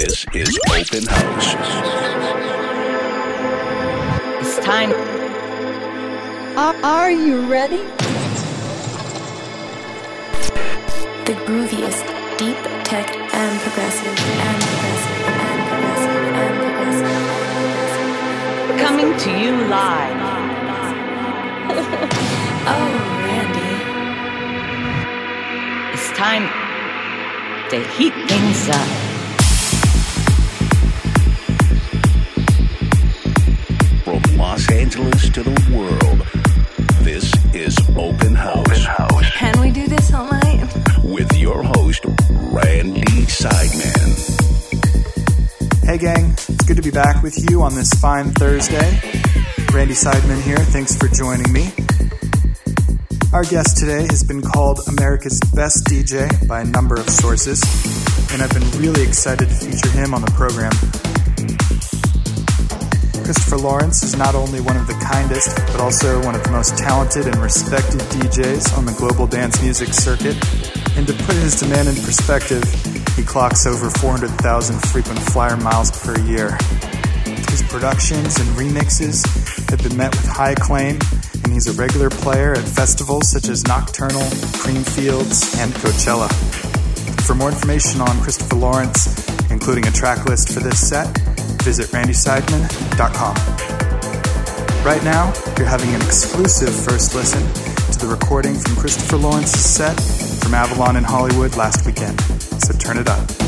This is Open House. It's time. Are, are you ready? The grooviest, deep tech and progressive and progressive and progressive and progressive. Coming to you live. Oh, Randy. It's time to heat things up. Los to the world, this is Open House. house Can we do this all night? With your host, Randy Seidman. Hey, gang. It's good to be back with you on this fine Thursday. Randy Seidman here. Thanks for joining me. Our guest today has been called America's Best DJ by a number of sources, and I've been really excited to feature him on the program. Christopher Lawrence is not only one of the kindest, but also one of the most talented and respected DJs on the global dance music circuit. And to put his demand in perspective, he clocks over 400,000 frequent flyer miles per year. His productions and remixes have been met with high acclaim, and he's a regular player at festivals such as Nocturnal, Creamfields, and Coachella. For more information on Christopher Lawrence, including a track list for this set, visit randyseidman.com. Right now, you're having an exclusive first listen to the recording from Christopher Lawrence's set from Avalon in Hollywood last weekend. So turn it up.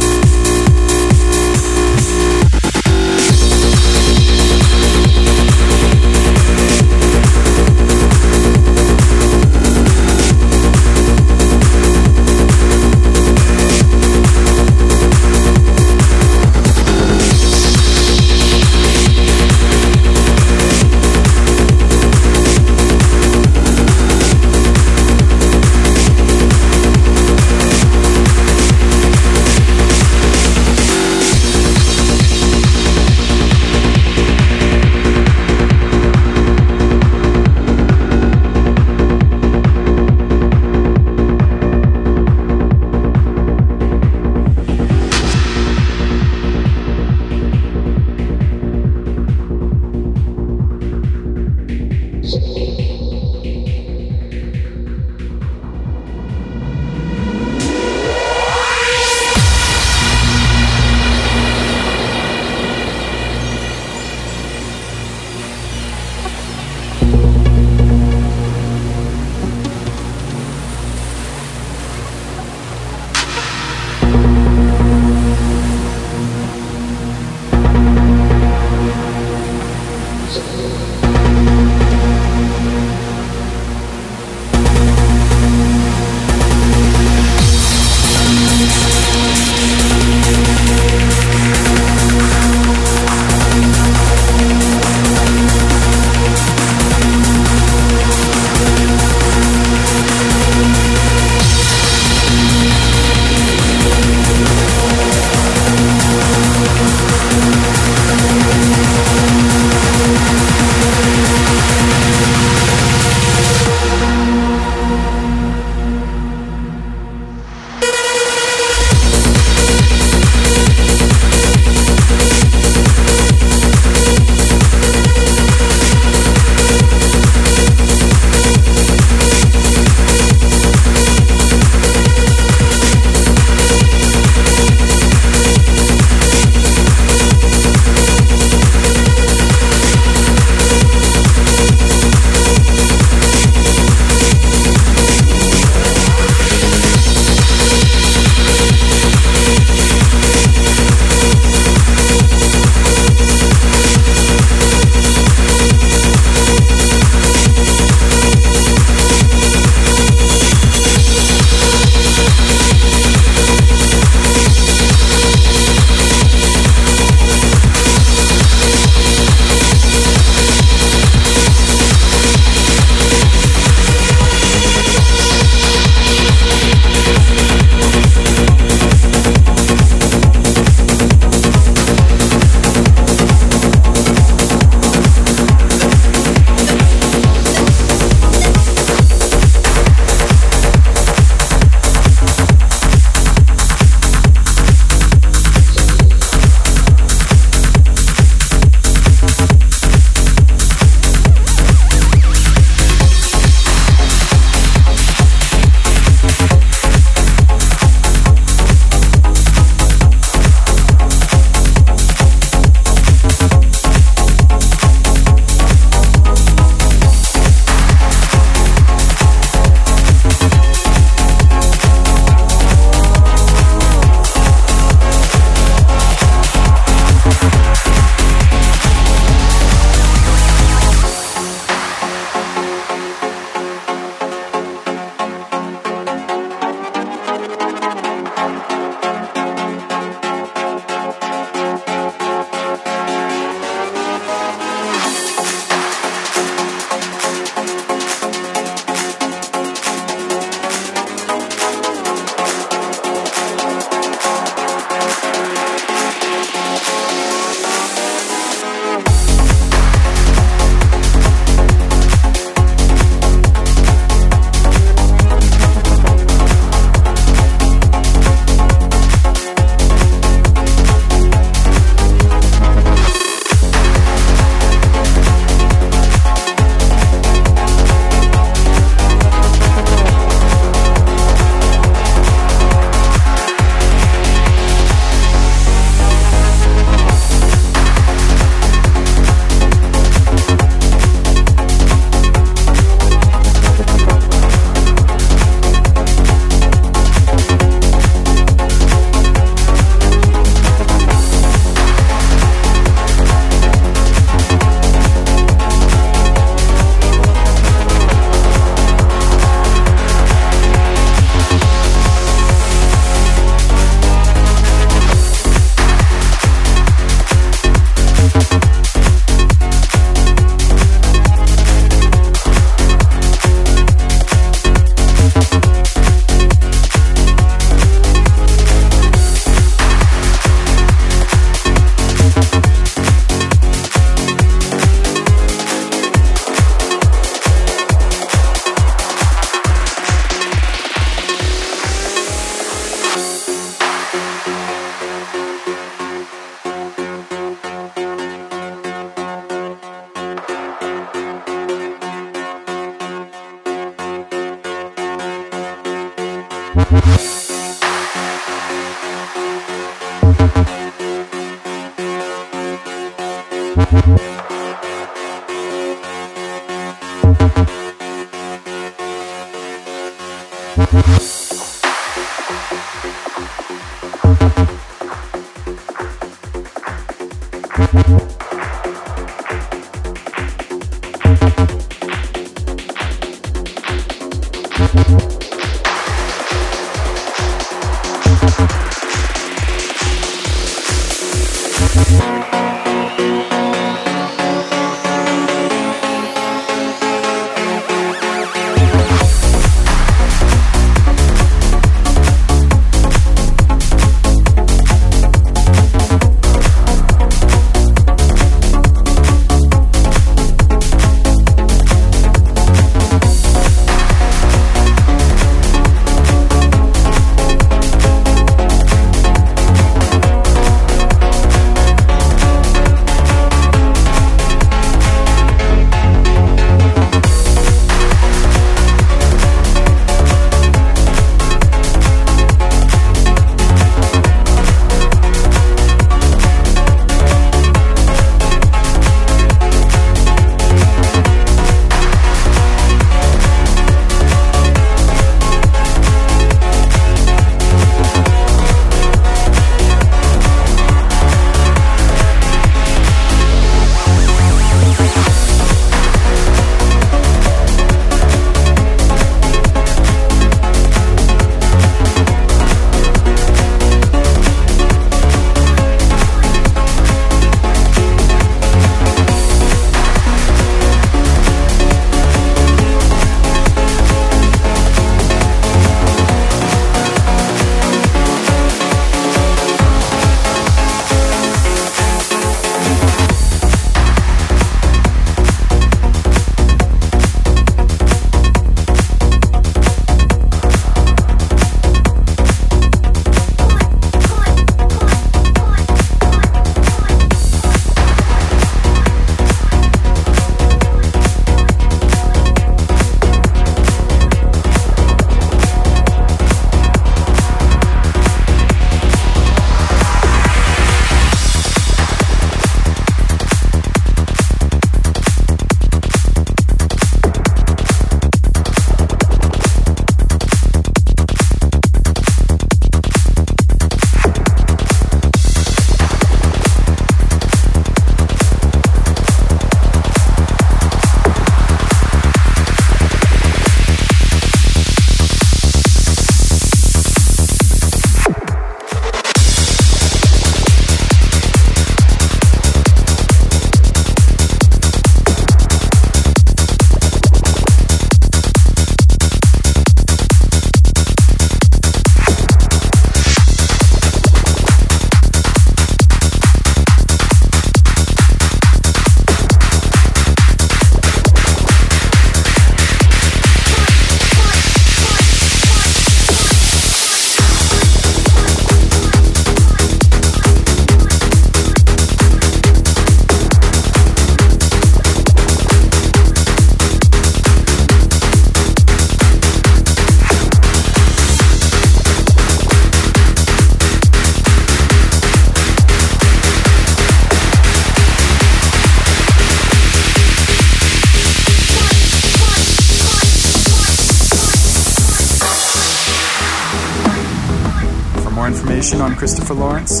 Christopher Lawrence,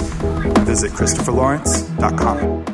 visit ChristopherLawrence.com.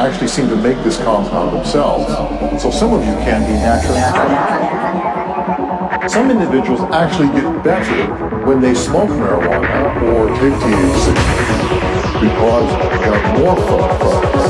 actually seem to make this compound themselves. So some of you can be naturally. Some individuals actually get better when they smoke marijuana or take THC because they're more fun.